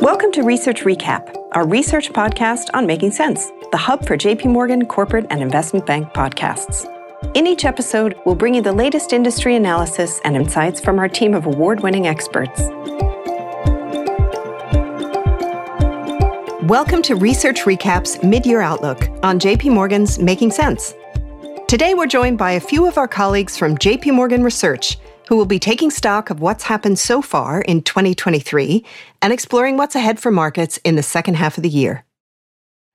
Welcome to Research Recap, our research podcast on making sense, the hub for JP Morgan corporate and investment bank podcasts. In each episode, we'll bring you the latest industry analysis and insights from our team of award winning experts. Welcome to Research Recap's mid year outlook on JP Morgan's Making Sense. Today, we're joined by a few of our colleagues from JP Morgan Research who will be taking stock of what's happened so far in 2023 and exploring what's ahead for markets in the second half of the year.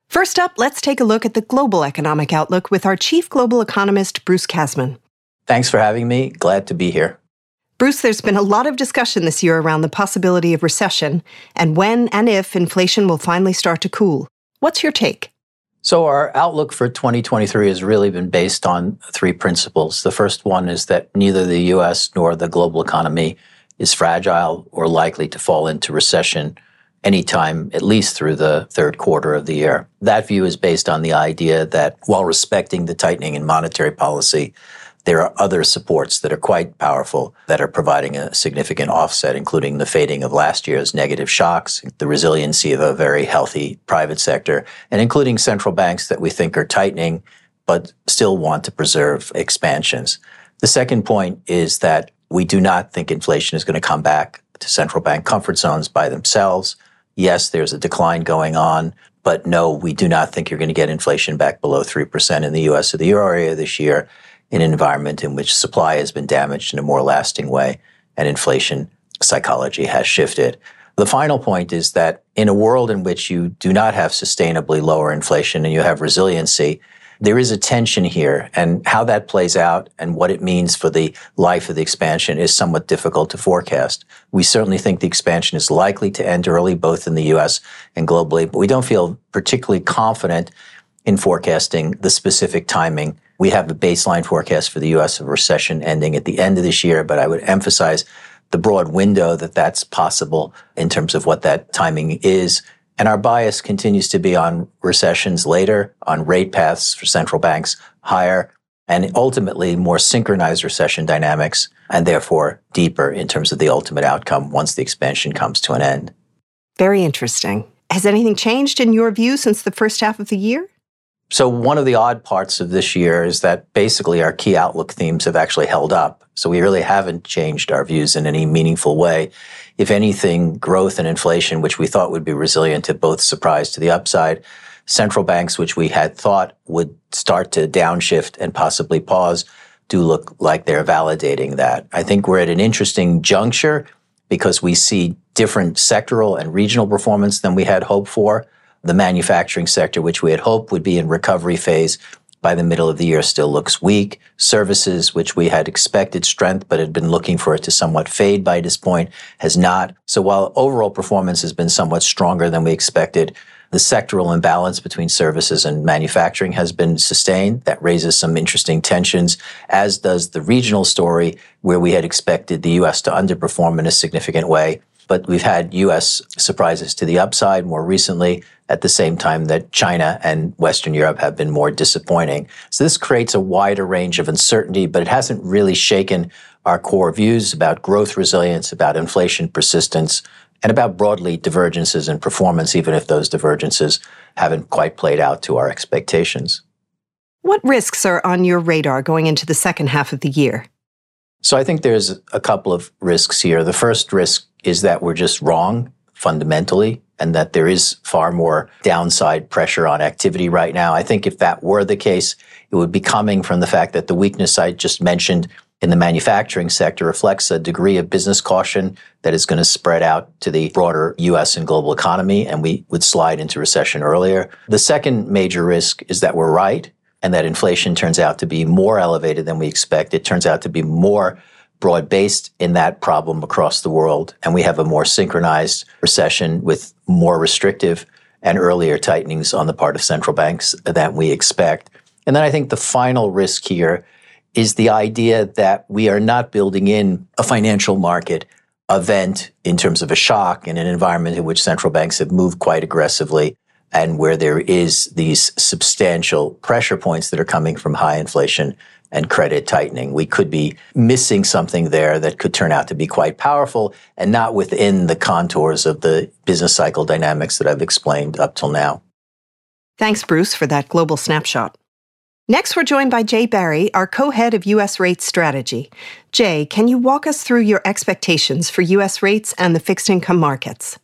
First up, let's take a look at the global economic outlook with our chief global economist, Bruce Kasman. Thanks for having me. Glad to be here. Bruce, there's been a lot of discussion this year around the possibility of recession and when and if inflation will finally start to cool. What's your take? So, our outlook for 2023 has really been based on three principles. The first one is that neither the US nor the global economy is fragile or likely to fall into recession anytime, at least through the third quarter of the year. That view is based on the idea that while respecting the tightening in monetary policy, there are other supports that are quite powerful that are providing a significant offset, including the fading of last year's negative shocks, the resiliency of a very healthy private sector, and including central banks that we think are tightening but still want to preserve expansions. The second point is that we do not think inflation is going to come back to central bank comfort zones by themselves. Yes, there's a decline going on, but no, we do not think you're going to get inflation back below 3% in the US or the euro area this year in an environment in which supply has been damaged in a more lasting way and inflation psychology has shifted. The final point is that in a world in which you do not have sustainably lower inflation and you have resiliency, there is a tension here, and how that plays out and what it means for the life of the expansion is somewhat difficult to forecast. We certainly think the expansion is likely to end early, both in the US and globally, but we don't feel particularly confident in forecasting the specific timing we have a baseline forecast for the U.S. of recession ending at the end of this year, but I would emphasize the broad window that that's possible in terms of what that timing is. And our bias continues to be on recessions later, on rate paths for central banks higher, and ultimately more synchronized recession dynamics, and therefore deeper in terms of the ultimate outcome once the expansion comes to an end. Very interesting. Has anything changed in your view since the first half of the year? So, one of the odd parts of this year is that basically our key outlook themes have actually held up. So, we really haven't changed our views in any meaningful way. If anything, growth and inflation, which we thought would be resilient, have both surprised to the upside. Central banks, which we had thought would start to downshift and possibly pause, do look like they're validating that. I think we're at an interesting juncture because we see different sectoral and regional performance than we had hoped for the manufacturing sector, which we had hoped would be in recovery phase by the middle of the year, still looks weak. Services, which we had expected strength but had been looking for it to somewhat fade by this point, has not. So while overall performance has been somewhat stronger than we expected, the sectoral imbalance between services and manufacturing has been sustained. That raises some interesting tensions, as does the regional story, where we had expected the U.S. to underperform in a significant way. But we've had U.S. surprises to the upside more recently at the same time that China and Western Europe have been more disappointing. So this creates a wider range of uncertainty, but it hasn't really shaken our core views about growth resilience, about inflation persistence, and about broadly divergences in performance, even if those divergences haven't quite played out to our expectations. What risks are on your radar going into the second half of the year? So I think there's a couple of risks here. The first risk is that we're just wrong fundamentally and that there is far more downside pressure on activity right now. I think if that were the case, it would be coming from the fact that the weakness I just mentioned in the manufacturing sector reflects a degree of business caution that is going to spread out to the broader US and global economy, and we would slide into recession earlier. The second major risk is that we're right and that inflation turns out to be more elevated than we expect. It turns out to be more broad based in that problem across the world. And we have a more synchronized recession with more restrictive and earlier tightenings on the part of central banks than we expect. And then I think the final risk here is the idea that we are not building in a financial market event in terms of a shock in an environment in which central banks have moved quite aggressively and where there is these substantial pressure points that are coming from high inflation and credit tightening. We could be missing something there that could turn out to be quite powerful and not within the contours of the business cycle dynamics that I've explained up till now. Thanks, Bruce, for that global snapshot. Next, we're joined by Jay Barry, our co head of U.S. rates strategy. Jay, can you walk us through your expectations for U.S. rates and the fixed income markets?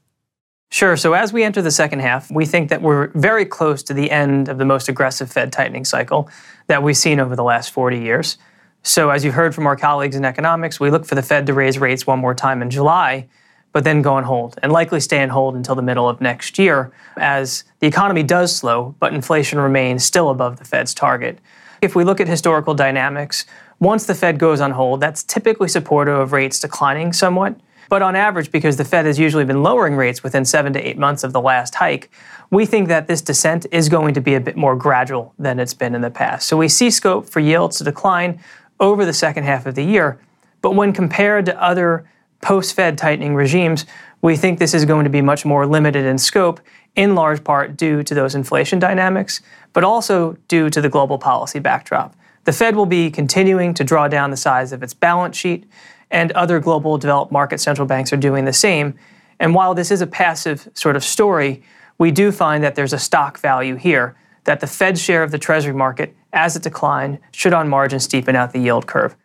Sure. So, as we enter the second half, we think that we're very close to the end of the most aggressive Fed tightening cycle that we've seen over the last 40 years. So, as you heard from our colleagues in economics, we look for the Fed to raise rates one more time in July but then go on hold and likely stay on hold until the middle of next year as the economy does slow, but inflation remains still above the Fed's target. If we look at historical dynamics, once the Fed goes on hold, that's typically supportive of rates declining somewhat. But on average, because the Fed has usually been lowering rates within seven to eight months of the last hike, we think that this descent is going to be a bit more gradual than it's been in the past. So we see scope for yields to decline over the second half of the year. But when compared to other post Fed tightening regimes, we think this is going to be much more limited in scope, in large part due to those inflation dynamics, but also due to the global policy backdrop. The Fed will be continuing to draw down the size of its balance sheet, and other global developed market central banks are doing the same. And while this is a passive sort of story, we do find that there's a stock value here, that the Fed's share of the Treasury market, as it declined, should on margin steepen out the yield curve.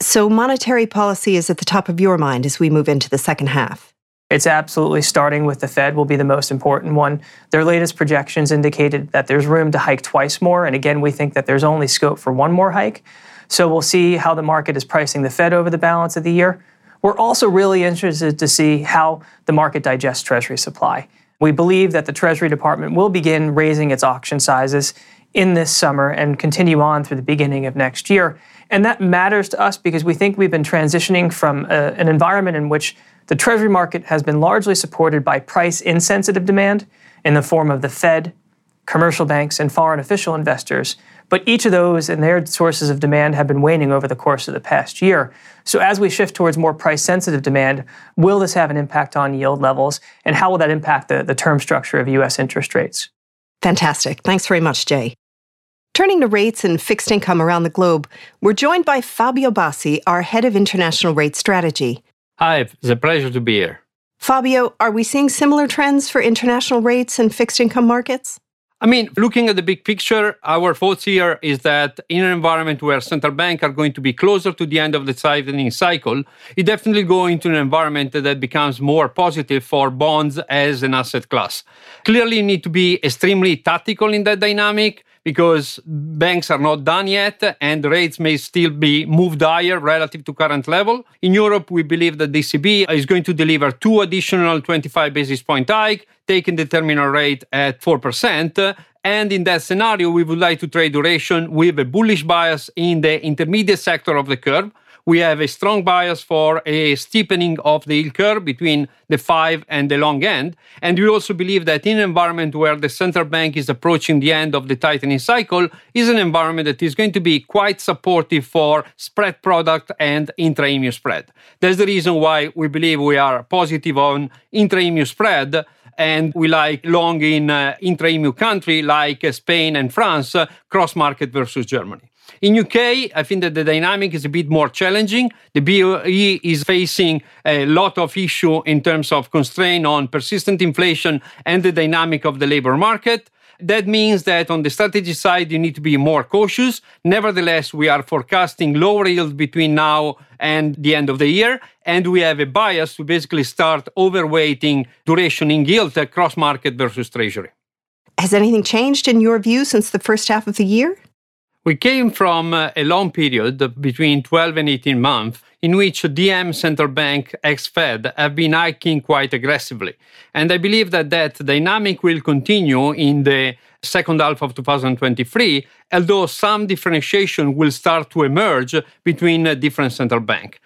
So, monetary policy is at the top of your mind as we move into the second half. It's absolutely starting with the Fed will be the most important one. Their latest projections indicated that there's room to hike twice more. And again, we think that there's only scope for one more hike. So we'll see how the market is pricing the Fed over the balance of the year. We're also really interested to see how the market digests Treasury supply. We believe that the Treasury Department will begin raising its auction sizes in this summer and continue on through the beginning of next year. And that matters to us because we think we've been transitioning from a, uh, an environment in which the Treasury market has been largely supported by price insensitive demand in the form of the Fed, commercial banks, and foreign official investors. But each of those and their sources of demand have been waning over the course of the past year. So, as we shift towards more price sensitive demand, will this have an impact on yield levels? And how will that impact the, the term structure of US interest rates? Fantastic. Thanks very much, Jay. Turning to rates and fixed income around the globe, we're joined by Fabio Bassi, our head of international rate strategy. Hi, it's a pleasure to be here. Fabio, are we seeing similar trends for international rates and fixed income markets? I mean, looking at the big picture, our thoughts here is that in an environment where central banks are going to be closer to the end of the tightening cycle, you definitely go into an environment that becomes more positive for bonds as an asset class. Clearly, you need to be extremely tactical in that dynamic because banks are not done yet and rates may still be moved higher relative to current level. In Europe, we believe that the ECB is going to deliver two additional 25 basis point hike, taking the terminal rate at 4%. And in that scenario, we would like to trade duration with a bullish bias in the intermediate sector of the curve we have a strong bias for a steepening of the yield curve between the five and the long end. And we also believe that in an environment where the central bank is approaching the end of the tightening cycle is an environment that is going to be quite supportive for spread product and intra-EMU spread. That's the reason why we believe we are positive on intra-EMU spread and we like long in uh, intra-EMU country like uh, Spain and France, uh, cross market versus Germany. In UK, I think that the dynamic is a bit more challenging. The BOE is facing a lot of issue in terms of constraint on persistent inflation and the dynamic of the labor market. That means that on the strategy side, you need to be more cautious. Nevertheless, we are forecasting lower yields between now and the end of the year. And we have a bias to basically start overweighting duration in yield across market versus treasury. Has anything changed in your view since the first half of the year? We came from uh, a long period between 12 and 18 months in which DM central bank ex Fed have been hiking quite aggressively. And I believe that that dynamic will continue in the second half of 2023, although some differentiation will start to emerge between different central banks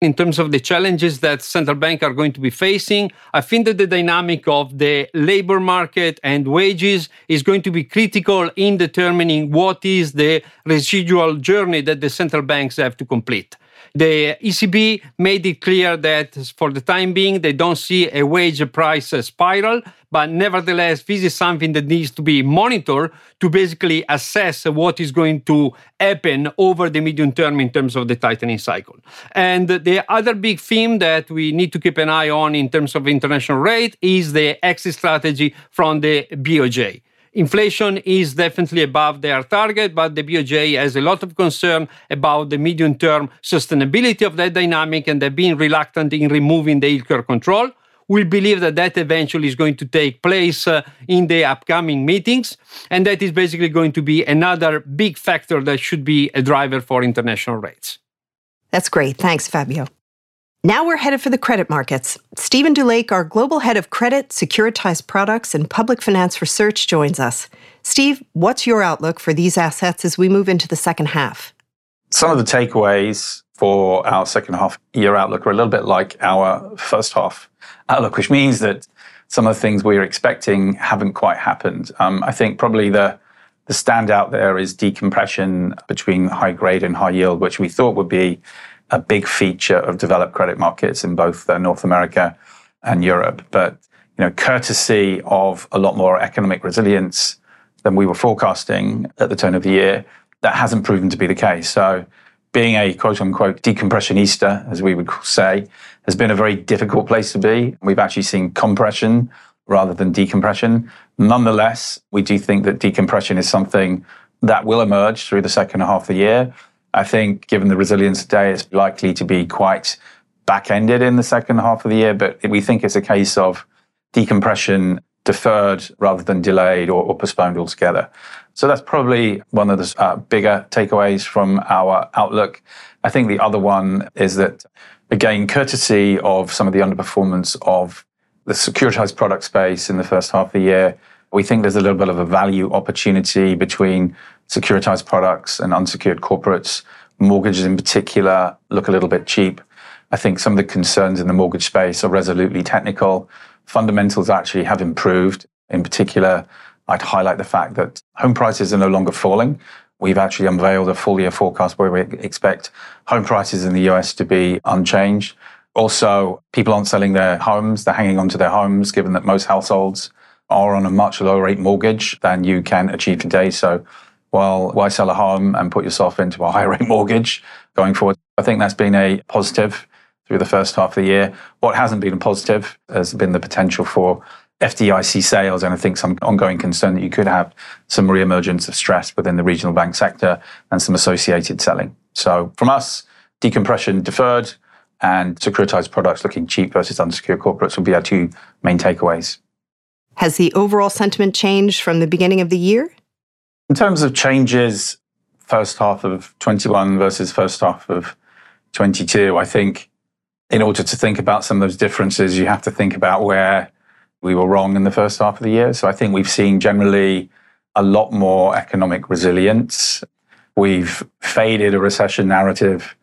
in terms of the challenges that central banks are going to be facing. I think that the dynamic of the labor market and wages is going to be critical in determining what is the residual journey that the central banks have to complete. The ECB made it clear that for the time being, they don't see a wage price spiral, but nevertheless, this is something that needs to be monitored to basically assess what is going to happen over the medium term in terms of the tightening cycle. And the other big theme that we need to keep an eye on in terms of international rate is the exit strategy from the BOJ. Inflation is definitely above their target, but the BOJ has a lot of concern about the medium term sustainability of that dynamic and they're being reluctant in removing the yield curve control. We believe that that eventually is going to take place uh, in the upcoming meetings, and that is basically going to be another big factor that should be a driver for international rates. That's great. Thanks, Fabio. Now we're headed for the credit markets. Stephen Dulake, our global head of credit, securitized products, and public finance research, joins us. Steve, what's your outlook for these assets as we move into the second half? Some of the takeaways for our second half year outlook are a little bit like our first half outlook, which means that some of the things we were expecting haven't quite happened. Um, I think probably the the standout there is decompression between high grade and high yield, which we thought would be a big feature of developed credit markets in both uh, North America and Europe. But you know, courtesy of a lot more economic resilience than we were forecasting at the turn of the year, that hasn't proven to be the case. So, being a quote unquote decompressionista, as we would say, has been a very difficult place to be. We've actually seen compression rather than decompression. Nonetheless, we do think that decompression is something that will emerge through the second half of the year. I think, given the resilience today, it's likely to be quite back ended in the second half of the year. But we think it's a case of decompression deferred rather than delayed or, or postponed altogether. So that's probably one of the uh, bigger takeaways from our outlook. I think the other one is that, again, courtesy of some of the underperformance of the securitized product space in the first half of the year, we think there's a little bit of a value opportunity between securitized products and unsecured corporates. Mortgages in particular look a little bit cheap. I think some of the concerns in the mortgage space are resolutely technical. Fundamentals actually have improved. In particular, I'd highlight the fact that home prices are no longer falling. We've actually unveiled a full year forecast where we expect home prices in the US to be unchanged. Also, people aren't selling their homes, they're hanging on to their homes, given that most households are on a much lower rate mortgage than you can achieve today. So while why sell a home and put yourself into a high rate mortgage going forward? I think that's been a positive through the first half of the year. What hasn't been a positive has been the potential for FDIC sales, and I think some ongoing concern that you could have some reemergence of stress within the regional bank sector and some associated selling. So from us, decompression deferred and securitized products looking cheap versus unsecured corporates will be our two main takeaways. Has the overall sentiment changed from the beginning of the year? In terms of changes, first half of 21 versus first half of 22, I think in order to think about some of those differences, you have to think about where we were wrong in the first half of the year. So I think we've seen generally a lot more economic resilience. We've faded a recession narrative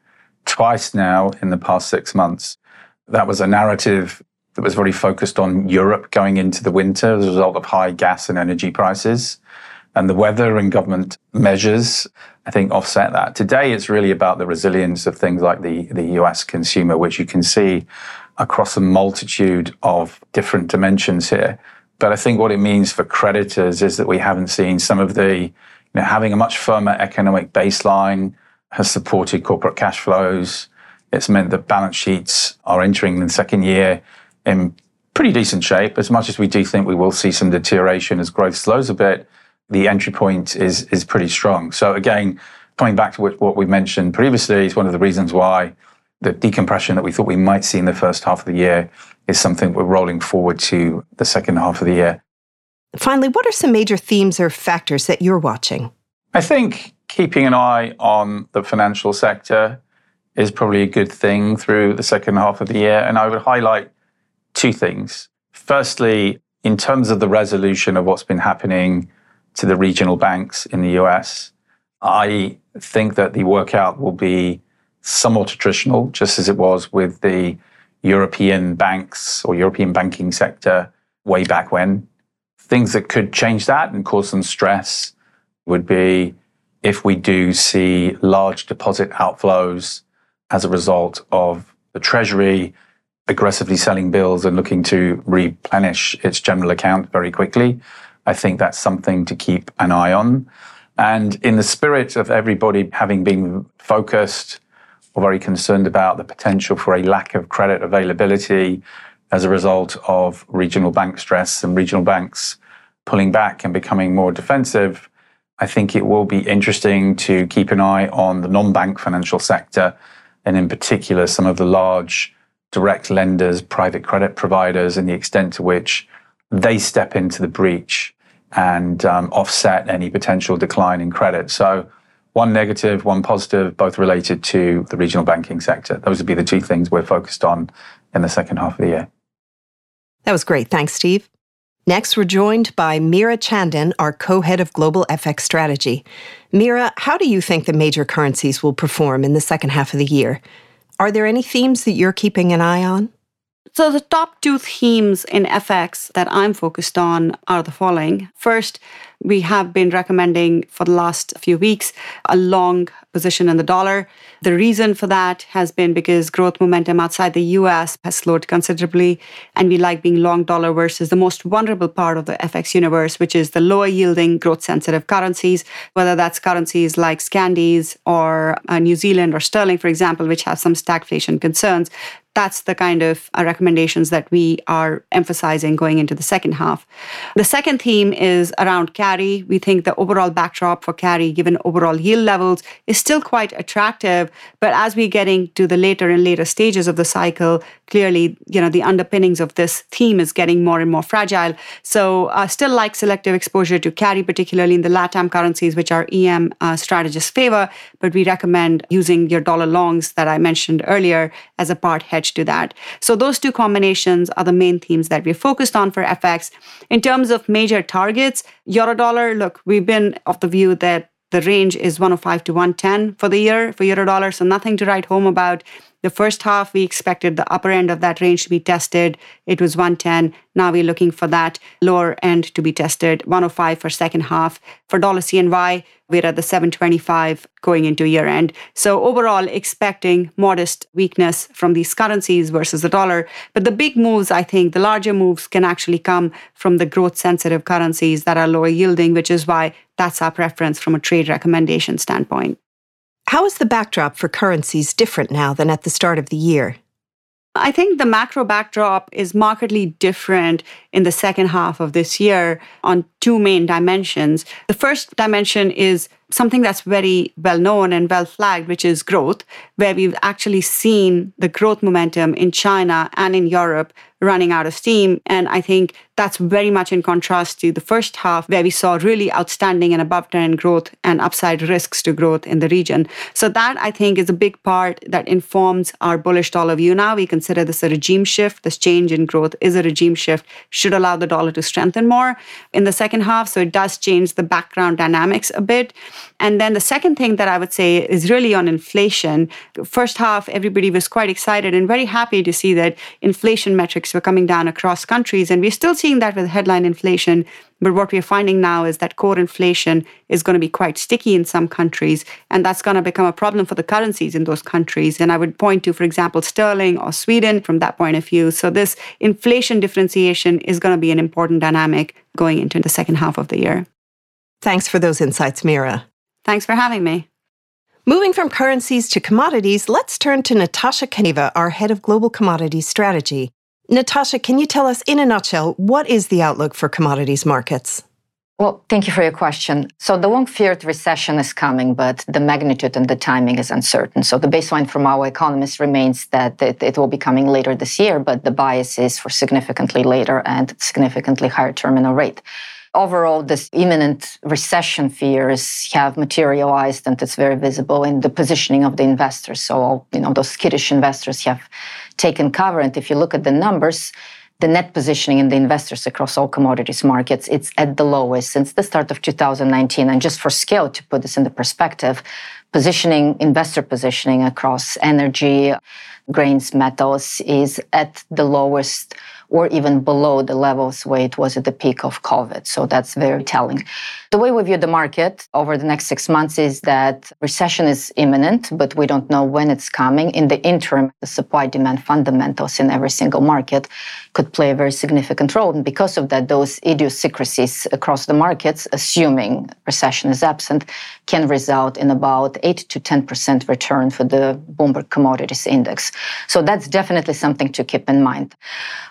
twice now in the past six months. That was a narrative that was very focused on Europe going into the winter as a result of high gas and energy prices and the weather and government measures, I think, offset that. Today, it's really about the resilience of things like the, the US consumer, which you can see across a multitude of different dimensions here. But I think what it means for creditors is that we haven't seen some of the, you know, having a much firmer economic baseline has supported corporate cash flows. It's meant that balance sheets are entering the second year in pretty decent shape, as much as we do think we will see some deterioration as growth slows a bit the entry point is is pretty strong. So again, coming back to what we mentioned previously, is one of the reasons why the decompression that we thought we might see in the first half of the year is something we're rolling forward to the second half of the year. Finally, what are some major themes or factors that you're watching? I think keeping an eye on the financial sector is probably a good thing through the second half of the year. And I would highlight two things. Firstly, in terms of the resolution of what's been happening to the regional banks in the US. I think that the workout will be somewhat traditional, just as it was with the European banks or European banking sector way back when. Things that could change that and cause some stress would be if we do see large deposit outflows as a result of the Treasury aggressively selling bills and looking to replenish its general account very quickly. I think that's something to keep an eye on. And in the spirit of everybody having been focused or very concerned about the potential for a lack of credit availability as a result of regional bank stress and regional banks pulling back and becoming more defensive, I think it will be interesting to keep an eye on the non bank financial sector, and in particular, some of the large direct lenders, private credit providers, and the extent to which they step into the breach and um, offset any potential decline in credit. So, one negative, one positive, both related to the regional banking sector. Those would be the two things we're focused on in the second half of the year. That was great. Thanks, Steve. Next, we're joined by Meera Chandan, our co head of global FX strategy. Meera, how do you think the major currencies will perform in the second half of the year? Are there any themes that you're keeping an eye on? So, the top two themes in FX that I'm focused on are the following. First, we have been recommending for the last few weeks a long position in the dollar. The reason for that has been because growth momentum outside the US has slowed considerably, and we like being long dollar versus the most vulnerable part of the FX universe, which is the lower yielding, growth sensitive currencies, whether that's currencies like Scandies or uh, New Zealand or sterling, for example, which have some stagflation concerns that's the kind of uh, recommendations that we are emphasizing going into the second half. The second theme is around carry. We think the overall backdrop for carry, given overall yield levels, is still quite attractive. But as we're getting to the later and later stages of the cycle, clearly, you know, the underpinnings of this theme is getting more and more fragile. So, uh, still like selective exposure to carry, particularly in the LATAM currencies, which our EM uh, strategists favor. But we recommend using your dollar longs that I mentioned earlier as a part hedge to that. So, those two combinations are the main themes that we're focused on for FX. In terms of major targets, euro dollar, look, we've been of the view that the range is 105 to 110 for the year for euro dollar, so nothing to write home about. The first half, we expected the upper end of that range to be tested. It was 110. Now we're looking for that lower end to be tested, 105 for second half. For dollar CNY, we're at the 725 going into year end. So overall, expecting modest weakness from these currencies versus the dollar. But the big moves, I think, the larger moves can actually come from the growth sensitive currencies that are lower yielding, which is why that's our preference from a trade recommendation standpoint. How is the backdrop for currencies different now than at the start of the year? I think the macro backdrop is markedly different in the second half of this year on two main dimensions. The first dimension is something that's very well known and well flagged, which is growth, where we've actually seen the growth momentum in China and in Europe running out of steam. And I think that's very much in contrast to the first half, where we saw really outstanding and above trend growth and upside risks to growth in the region. So, that I think is a big part that informs our bullish dollar view now. We consider this a regime shift. This change in growth is a regime shift, should allow the dollar to strengthen more in the second half. So, it does change the background dynamics a bit. And then the second thing that I would say is really on inflation. First half, everybody was quite excited and very happy to see that inflation metrics were coming down across countries. And we're still seeing that with headline inflation. But what we're finding now is that core inflation is going to be quite sticky in some countries. And that's going to become a problem for the currencies in those countries. And I would point to, for example, sterling or Sweden from that point of view. So this inflation differentiation is going to be an important dynamic going into the second half of the year. Thanks for those insights, Meera. Thanks for having me. Moving from currencies to commodities, let's turn to Natasha Kaneva, our head of global commodities strategy. Natasha, can you tell us in a nutshell what is the outlook for commodities markets? Well, thank you for your question. So, the long feared recession is coming, but the magnitude and the timing is uncertain. So, the baseline from our economists remains that it, it, will be coming later this year, but the bias is for significantly later and significantly higher terminal rate overall, this imminent recession fears have materialized, and it's very visible in the positioning of the investors. So, you know, those skittish investors have taken cover. And if you look at the numbers, the net positioning in the investors across all commodities markets, it's at the lowest since the start of 2019. And just for scale, to put this into perspective, positioning, investor positioning across energy, grains, metals is at the lowest or even below the levels where it was at the peak of COVID. So that's very telling. The way we view the market over the next six months is that recession is imminent, but we don't know when it's coming. In the interim, the supply demand fundamentals in every single market could play a very significant role. And because of that, those idiosyncrasies across the markets, assuming recession is absent, can result in about 8 to 10% return for the Bloomberg Commodities Index. So that's definitely something to keep in mind.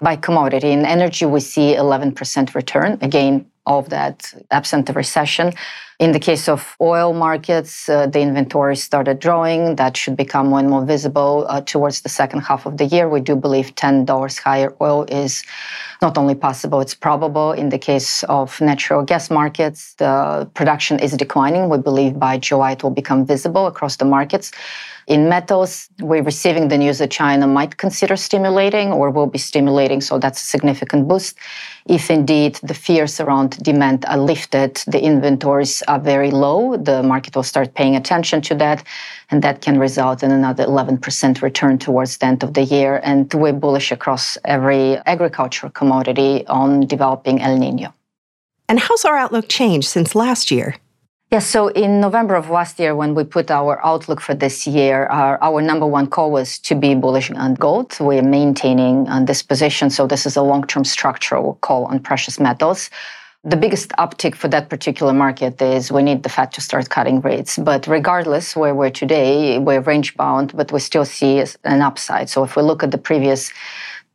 By commodity, in energy, we see 11% return. Again, of that absent the recession. In the case of oil markets, uh, the inventory started drawing. That should become more and more visible uh, towards the second half of the year. We do believe $10 higher oil is not only possible, it's probable. In the case of natural gas markets, the production is declining. We believe by July it will become visible across the markets. In metals, we're receiving the news that China might consider stimulating or will be stimulating, so that's a significant boost. If indeed the fears around demand are lifted, the inventories are very low, the market will start paying attention to that, and that can result in another 11% return towards the end of the year. And we're bullish across every agricultural commodity on developing El Nino. And how's our outlook changed since last year? Yes, so in November of last year, when we put our outlook for this year, our, our number one call was to be bullish on gold. We're maintaining on this position. So this is a long-term structural call on precious metals. The biggest uptick for that particular market is we need the Fed to start cutting rates. But regardless where we're today, we're range bound, but we still see an upside. So if we look at the previous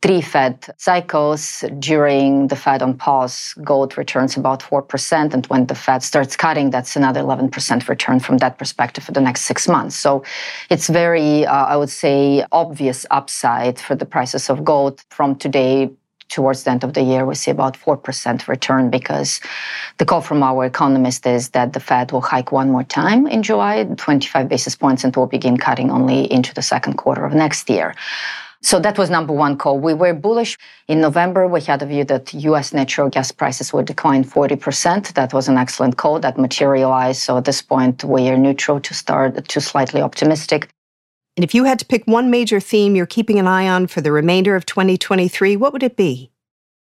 three Fed cycles. During the Fed on pause, gold returns about 4%. And when the Fed starts cutting, that's another 11% return from that perspective for the next six months. So it's very, uh, I would say, obvious upside for the prices of gold from today towards the end of the year, we see about 4% return because the call from our economist is that the Fed will hike one more time in July, 25 basis points, and will begin cutting only into the second quarter of next year. So that was number one call. We were bullish. In November, we had a view that US natural gas prices would decline 40%. That was an excellent call that materialized. So at this point, we are neutral to start to slightly optimistic. And if you had to pick one major theme you're keeping an eye on for the remainder of 2023, what would it be?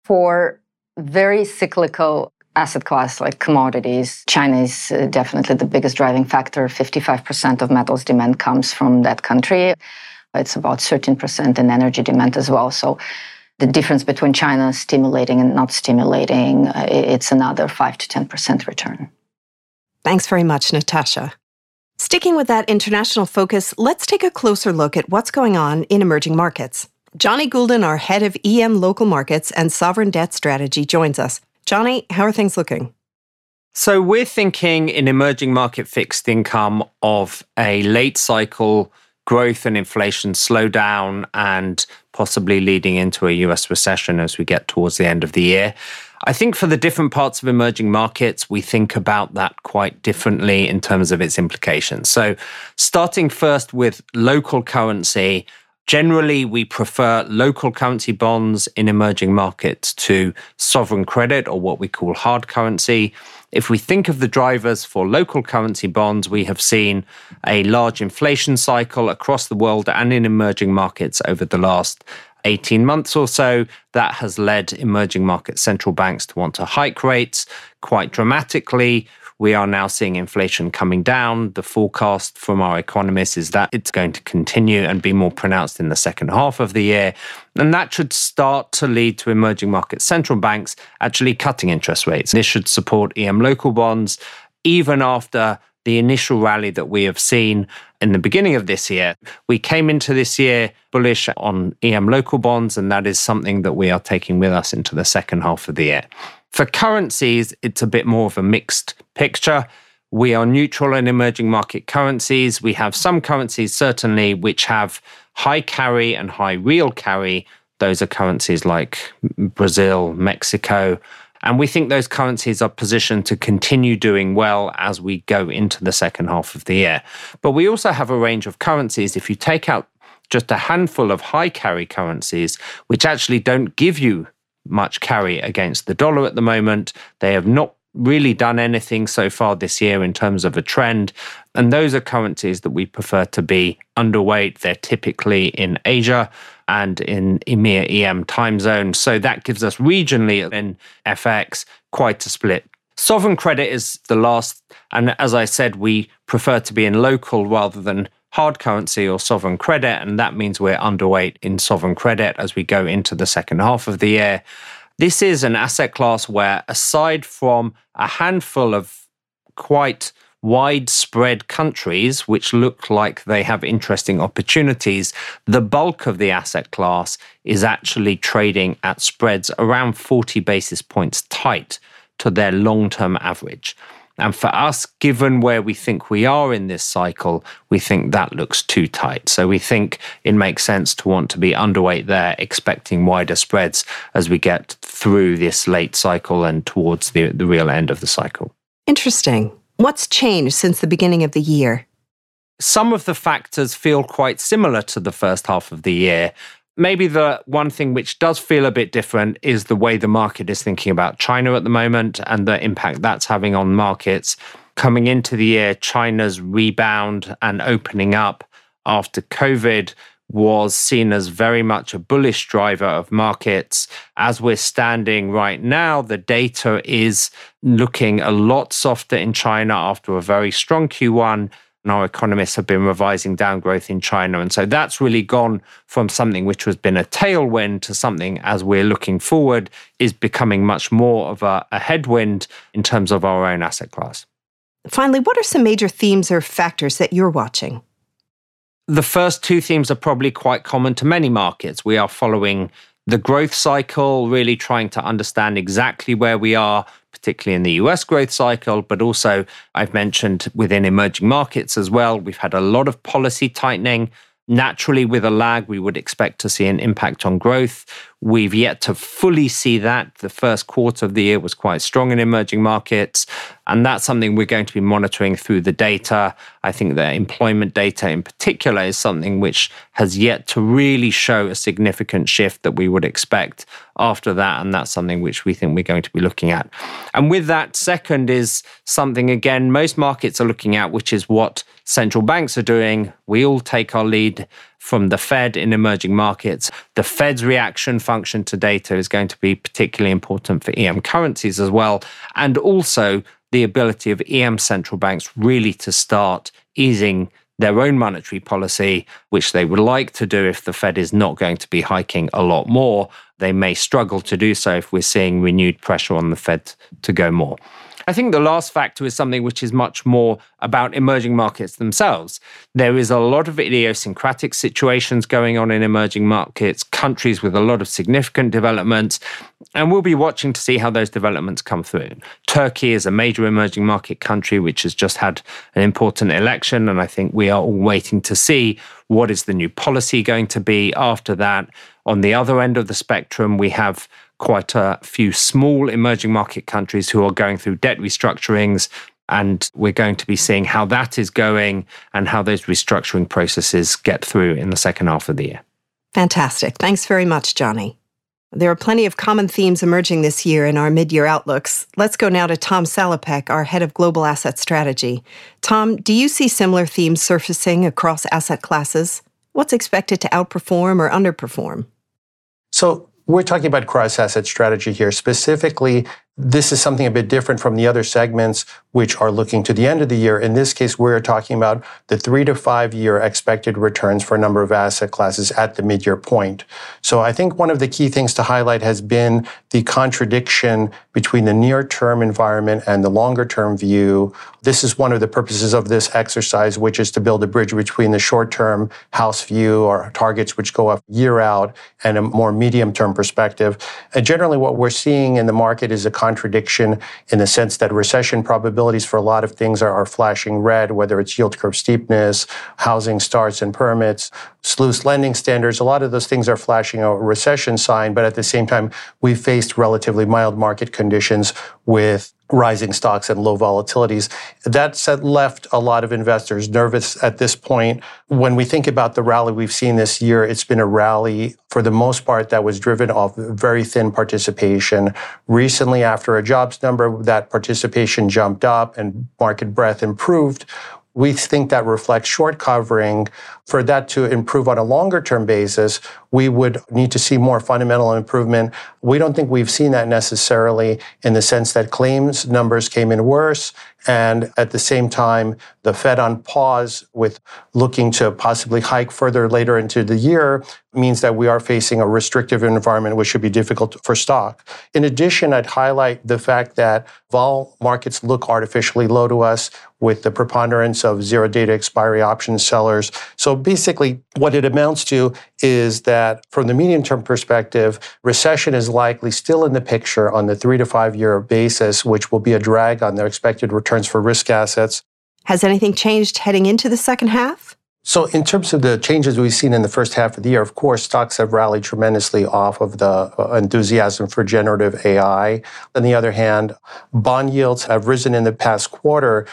For very cyclical asset class like commodities, China is uh, definitely the biggest driving factor. 55% of metals demand comes from that country. It's about 13% in energy demand as well. So the difference between China stimulating and not stimulating, uh, it's another 5 to 10% return. Thanks very much, Natasha. Sticking with that international focus, let's take a closer look at what's going on in emerging markets. Jonny Goulden, our head of EM local markets and sovereign debt strategy, joins us. Jonny, how are things looking? So, we're thinking in emerging market fixed income of a late cycle growth and inflation slowdown and possibly leading into a US recession as we get towards the end of the year. I think for the different parts of emerging markets, we think about that quite differently in terms of its implications. So, starting first with local currency, generally we prefer local currency bonds in emerging markets to sovereign credit or what we call hard currency. If we think of the drivers for local currency bonds, we have seen a large inflation cycle across the world and in emerging markets over the last 18 months or so. That has led emerging market central banks to want to hike rates quite dramatically. We are now seeing inflation coming down. The forecast from our economists is that it's going to continue and be more pronounced in the second half of the year. And that should start to lead to emerging market central banks actually cutting interest rates. This should support EM local bonds even after the initial rally that we have seen in the beginning of this year. We came into this year bullish on EM local bonds, and that is something that we are taking with us into the second half of the year. For currencies, it's a bit more of a mixed picture. We are neutral in emerging market currencies. We have some currencies, certainly, which have high carry and high real carry. Those are currencies like Brazil, Mexico. And we think those currencies are positioned to continue doing well as we go into the second half of the year. But we also have a range of currencies. If you take out just a handful of high carry currencies, which actually don't give you much carry against the dollar at the moment. They have not really done anything so far this year in terms of a trend. And those are currencies that we prefer to be underweight. They're typically in Asia and in EMEA EM time zone. So that gives us regionally in FX quite a split. Sovereign credit is the last. And as I said, we prefer to be in local rather than hard currency or sovereign credit. And that means we're underweight in sovereign credit as we go into the second half of the year. This is an asset class where, aside from a handful of quite widespread countries which look like they have interesting opportunities, the bulk of the asset class is actually trading at spreads around 40 basis points tight to their long term average. And for us, given where we think we are in this cycle, we think that looks too tight. So we think it makes sense to want to be underweight there, expecting wider spreads as we get through this late cycle and towards the, the real end of the cycle. Interesting. What's changed since the beginning of the year? Some of the factors feel quite similar to the first half of the year. Maybe the one thing which does feel a bit different is the way the market is thinking about China at the moment and the impact that's having on markets. Coming into the year, China's rebound and opening up after COVID was seen as very much a bullish driver of markets. As we're standing right now, the data is looking a lot softer in China after a very strong Q1 and our economists have been revising down growth in China. And so that's really gone from something which has been a tailwind to something, as we're looking forward, is becoming much more of a, a headwind in terms of our own asset class. Finally, what are some major themes or factors that you're watching? The first two themes are probably quite common to many markets. We are following the growth cycle, really trying to understand exactly where we are, particularly in the US growth cycle, but also I've mentioned within emerging markets as well. We've had a lot of policy tightening. Naturally, with a lag, we would expect to see an impact on growth. We've yet to fully see that. The first quarter of the year was quite strong in emerging markets. And that's something we're going to be monitoring through the data. I think the employment data in particular is something which has yet to really show a significant shift that we would expect after that. And that's something which we think we're going to be looking at. And with that, second is something, again, most markets are looking at, which is what central banks are doing. We all take our lead from the Fed in emerging markets. The Fed's reaction function to data is going to be particularly important for EM currencies as well. And also the ability of EM central banks really to start easing their own monetary policy, which they would like to do if the Fed is not going to be hiking a lot more. They may struggle to do so if we're seeing renewed pressure on the Fed to go more. I think the last factor is something which is much more about emerging markets themselves. There is a lot of idiosyncratic situations going on in emerging markets, countries with a lot of significant developments, and we'll be watching to see how those developments come through. Turkey is a major emerging market country which has just had an important election, and I think we are all waiting to see what is the new policy going to be after that. On the other end of the spectrum, we have quite a few small emerging market countries who are going through debt restructurings. And we're going to be seeing how that is going and how those restructuring processes get through in the second half of the year. Fantastic. Thanks very much, Jonny. There are plenty of common themes emerging this year in our mid year outlooks. Let's go now to Tom Salopek, our head of global asset strategy. Tom, do you see similar themes surfacing across asset classes? What's expected to outperform or underperform? So, we're talking about cross asset strategy here. Specifically, this is something a bit different from the other segments which are looking to the end of the year. In this case, we're talking about the three to five year expected returns for a number of asset classes at the mid year point. So I think one of the key things to highlight has been the contradiction between the near term environment and the longer term view. This is one of the purposes of this exercise, which is to build a bridge between the short term house view or targets which go up year out and a more medium term perspective. And generally, what we're seeing in the market is a contradiction in the sense that recession probabilities for a lot of things are, are flashing red, whether it's yield curve steepness, housing starts and permits, SLOOS lending standards. A lot of those things are flashing a recession sign, but at the same time, we faced relatively mild market conditions with rising stocks and low volatilities. That's left a lot of investors nervous at this point. When we think about the rally we've seen this year, it's been a rally for the most part that was driven off very thin participation. Recently, after a jobs number, that participation jumped up and market breadth improved. We think that reflects short covering. For that to improve on a longer term basis, we would need to see more fundamental improvement. We don't think we've seen that necessarily in the sense that claims numbers came in worse. And at the same time, the Fed on pause with looking to possibly hike further later into the year means that we are facing a restrictive environment, which should be difficult for stock. In addition, I'd highlight the fact that vol markets look artificially low to us with the preponderance of zero day to expiry option sellers. So basically, what it amounts to is that from the medium term perspective, recession is likely still in the picture on the three to five year basis, which will be a drag on their expected returns for risk assets. Has anything changed heading into the second half? So, in terms of the changes we've seen in the first half of the year, of course, stocks have rallied tremendously off of the uh, enthusiasm for generative AI. On the other hand, bond yields have risen in the past quarter,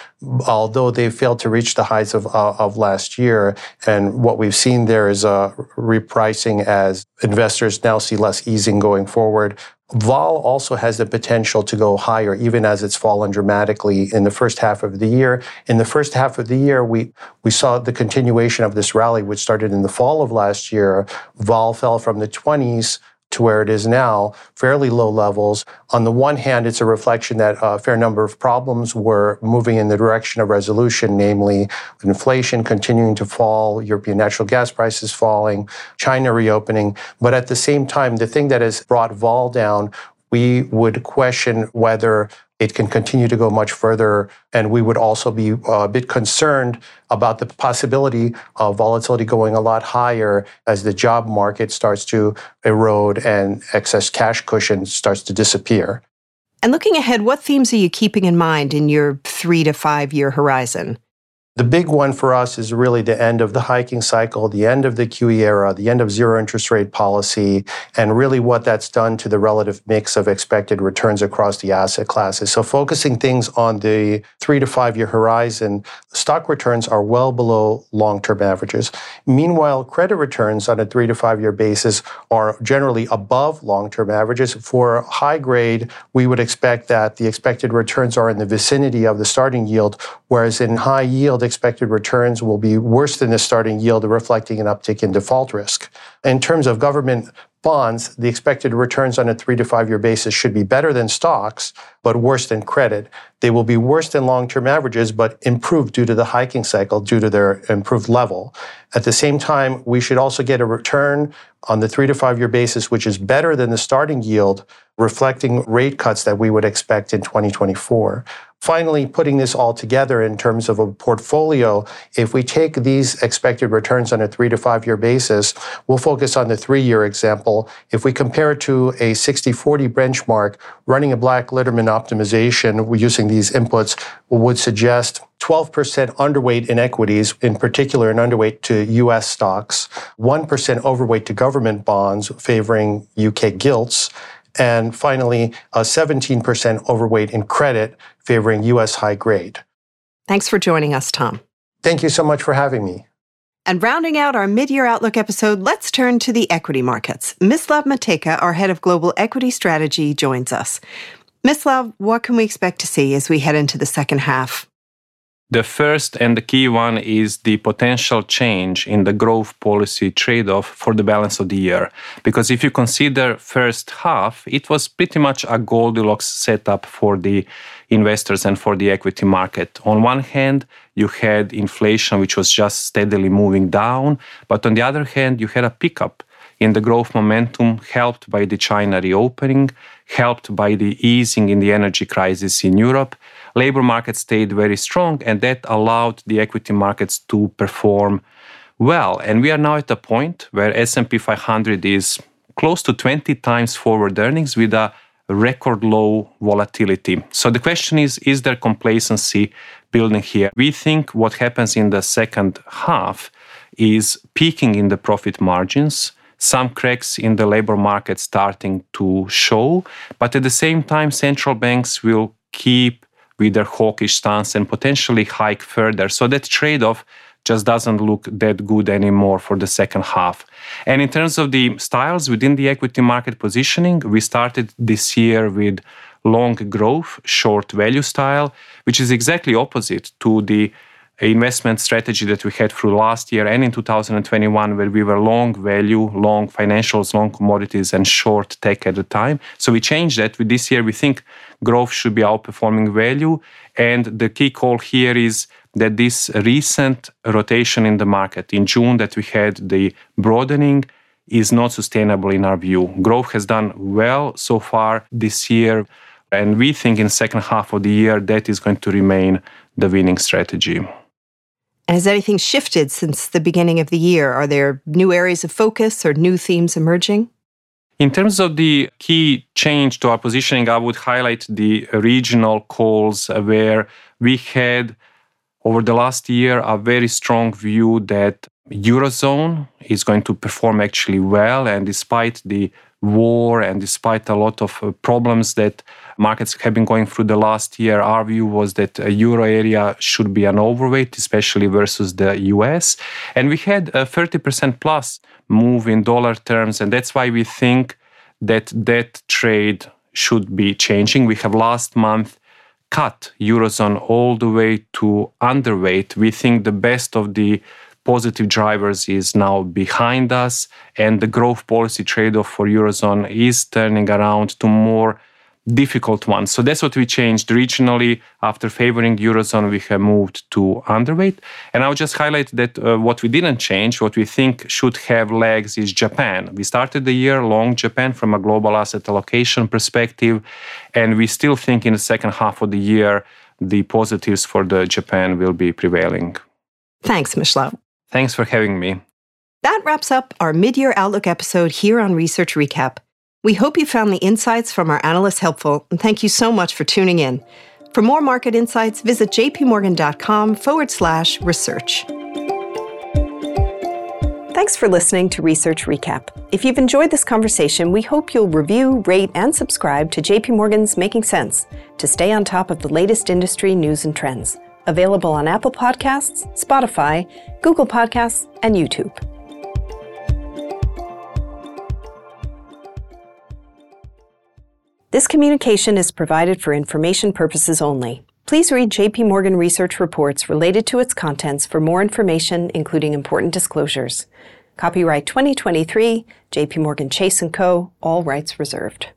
although they failed to reach the highs of, uh, of last year. And what we've seen there is a repricing as investors now see less easing going forward. Vol also has the potential to go higher, even as it's fallen dramatically in the first half of the year. In the first half of the year, we, we saw the continuation of this rally, which started in the fall of last year. Vol fell from the 20s to where it is now, fairly low levels. On the one hand, it's a reflection that a fair number of problems were moving in the direction of resolution, namely inflation continuing to fall, European natural gas prices falling, China reopening. But at the same time, the thing that has brought vol down we would question whether it can continue to go much further. And we would also be uh, a bit concerned about the possibility of volatility going a lot higher as the job market starts to erode and excess cash cushion starts to disappear. And looking ahead, what themes are you keeping in mind in your three to five year horizon? The big one for us is really the end of the hiking cycle, the end of the QE era, the end of zero interest rate policy, and really what that's done to the relative mix of expected returns across the asset classes. So, focusing things on the three to five year horizon, stock returns are well below long term averages. Meanwhile, credit returns on a three to five year basis are generally above long term averages. For high grade, we would expect that the expected returns are in the vicinity of the starting yield, whereas in high yield, expected returns will be worse than the starting yield, reflecting an uptick in default risk. In terms of government bonds, the expected returns on a three to five year basis should be better than stocks, but worse than credit. They will be worse than long term averages, but improved due to the hiking cycle, due to their improved level. At the same time, we should also get a return on the three to five year basis, which is better than the starting yield, reflecting rate cuts that we would expect in 2024. Finally, putting this all together in terms of a portfolio, if we take these expected returns on a three to five year basis, we'll focus on the three year example. If we compare it to a 60 40 benchmark, running a Black Litterman optimization using these inputs would suggest 12% underweight in equities, in particular, an underweight to US stocks, 1% overweight to government bonds favoring UK gilts, and finally, a 17% overweight in credit favoring US high grade. Thanks for joining us, Tom. Thank you so much for having me. And rounding out our mid year outlook episode, let's turn to the equity markets. Mislav Matejka, our head of global equity strategy, joins us. Mislav, what can we expect to see as we head into the second half? The first and the key one is the potential change in the growth policy trade off for the balance of the year. Because if you consider first half, it was pretty much a Goldilocks setup for the investors and for the equity market. On one hand, you had inflation, which was just steadily moving down. But on the other hand, you had a pickup in the growth momentum helped by the China reopening, helped by the easing in the energy crisis in Europe labor market stayed very strong, and that allowed the equity markets to perform well. And we are now at a point where S&P 500 is close to 20 times forward earnings with a record low volatility. So the question is is there complacency building here? We think what happens in the second half is peaking in the profit margins some cracks in the labor market starting to show. But at the same time, central banks will keep with their hawkish stance and potentially hike further. So that trade off just doesn't look that good anymore for the second half. And in terms of the styles within the equity market positioning, we started this year with long growth, short value style, which is exactly opposite to the investment strategy that we had through last year and in 2021, where we were long value, long financials, long commodities, and short tech at the time. So we changed that. This year, we think growth should be outperforming value. And the key call here is that this recent rotation in the market in June that we had the broadening is not sustainable in our view. Growth has done well so far this year. And we think in second half of the year that is going to remain the winning strategy. Has anything shifted since the beginning of the year? Are there new areas of focus or new themes emerging? In terms of the key change to our positioning, I would highlight the regional calls where we had over the last year a very strong view that eurozone is going to perform actually well and despite the war and despite a lot of uh, problems that markets have been going through the last year, our view was that a euro area should be an overweight, especially versus the US. And we had a 30% plus move in dollar terms. And that's why we think that that trade should be changing. We have last month cut Eurozone all the way to underweight. We think the best of the positive drivers is now behind us, and the growth policy trade off for Eurozone is turning around to more difficult ones. So that's what we changed regionally. After favoring Eurozone, we have moved to underweight. And I'll just highlight that uh, what we didn't change, what we think should have legs is Japan. We started the year long Japan from a global asset allocation perspective, and we still think in the second half of the year, the positives for the Japan will be prevailing. Thanks, Mislav. Thanks for having me. That wraps up our mid year outlook episode here on Research Recap. We hope you found the insights from our analysts helpful, and thank you so much for tuning in. For more market insights, visit jpmorgan.com forward slash research. Thanks for listening to Research Recap. If you've enjoyed this conversation, we hope you'll review, rate, and subscribe to JP Morgan's Making Sense to stay on top of the latest industry news and trends available on Apple Podcasts, Spotify, Google Podcasts, and YouTube. This communication is provided for information purposes only. Please read JP Morgan research reports related to its contents for more information, including important disclosures. Copyright 2023, JP Morgan Chase & Co., all rights reserved.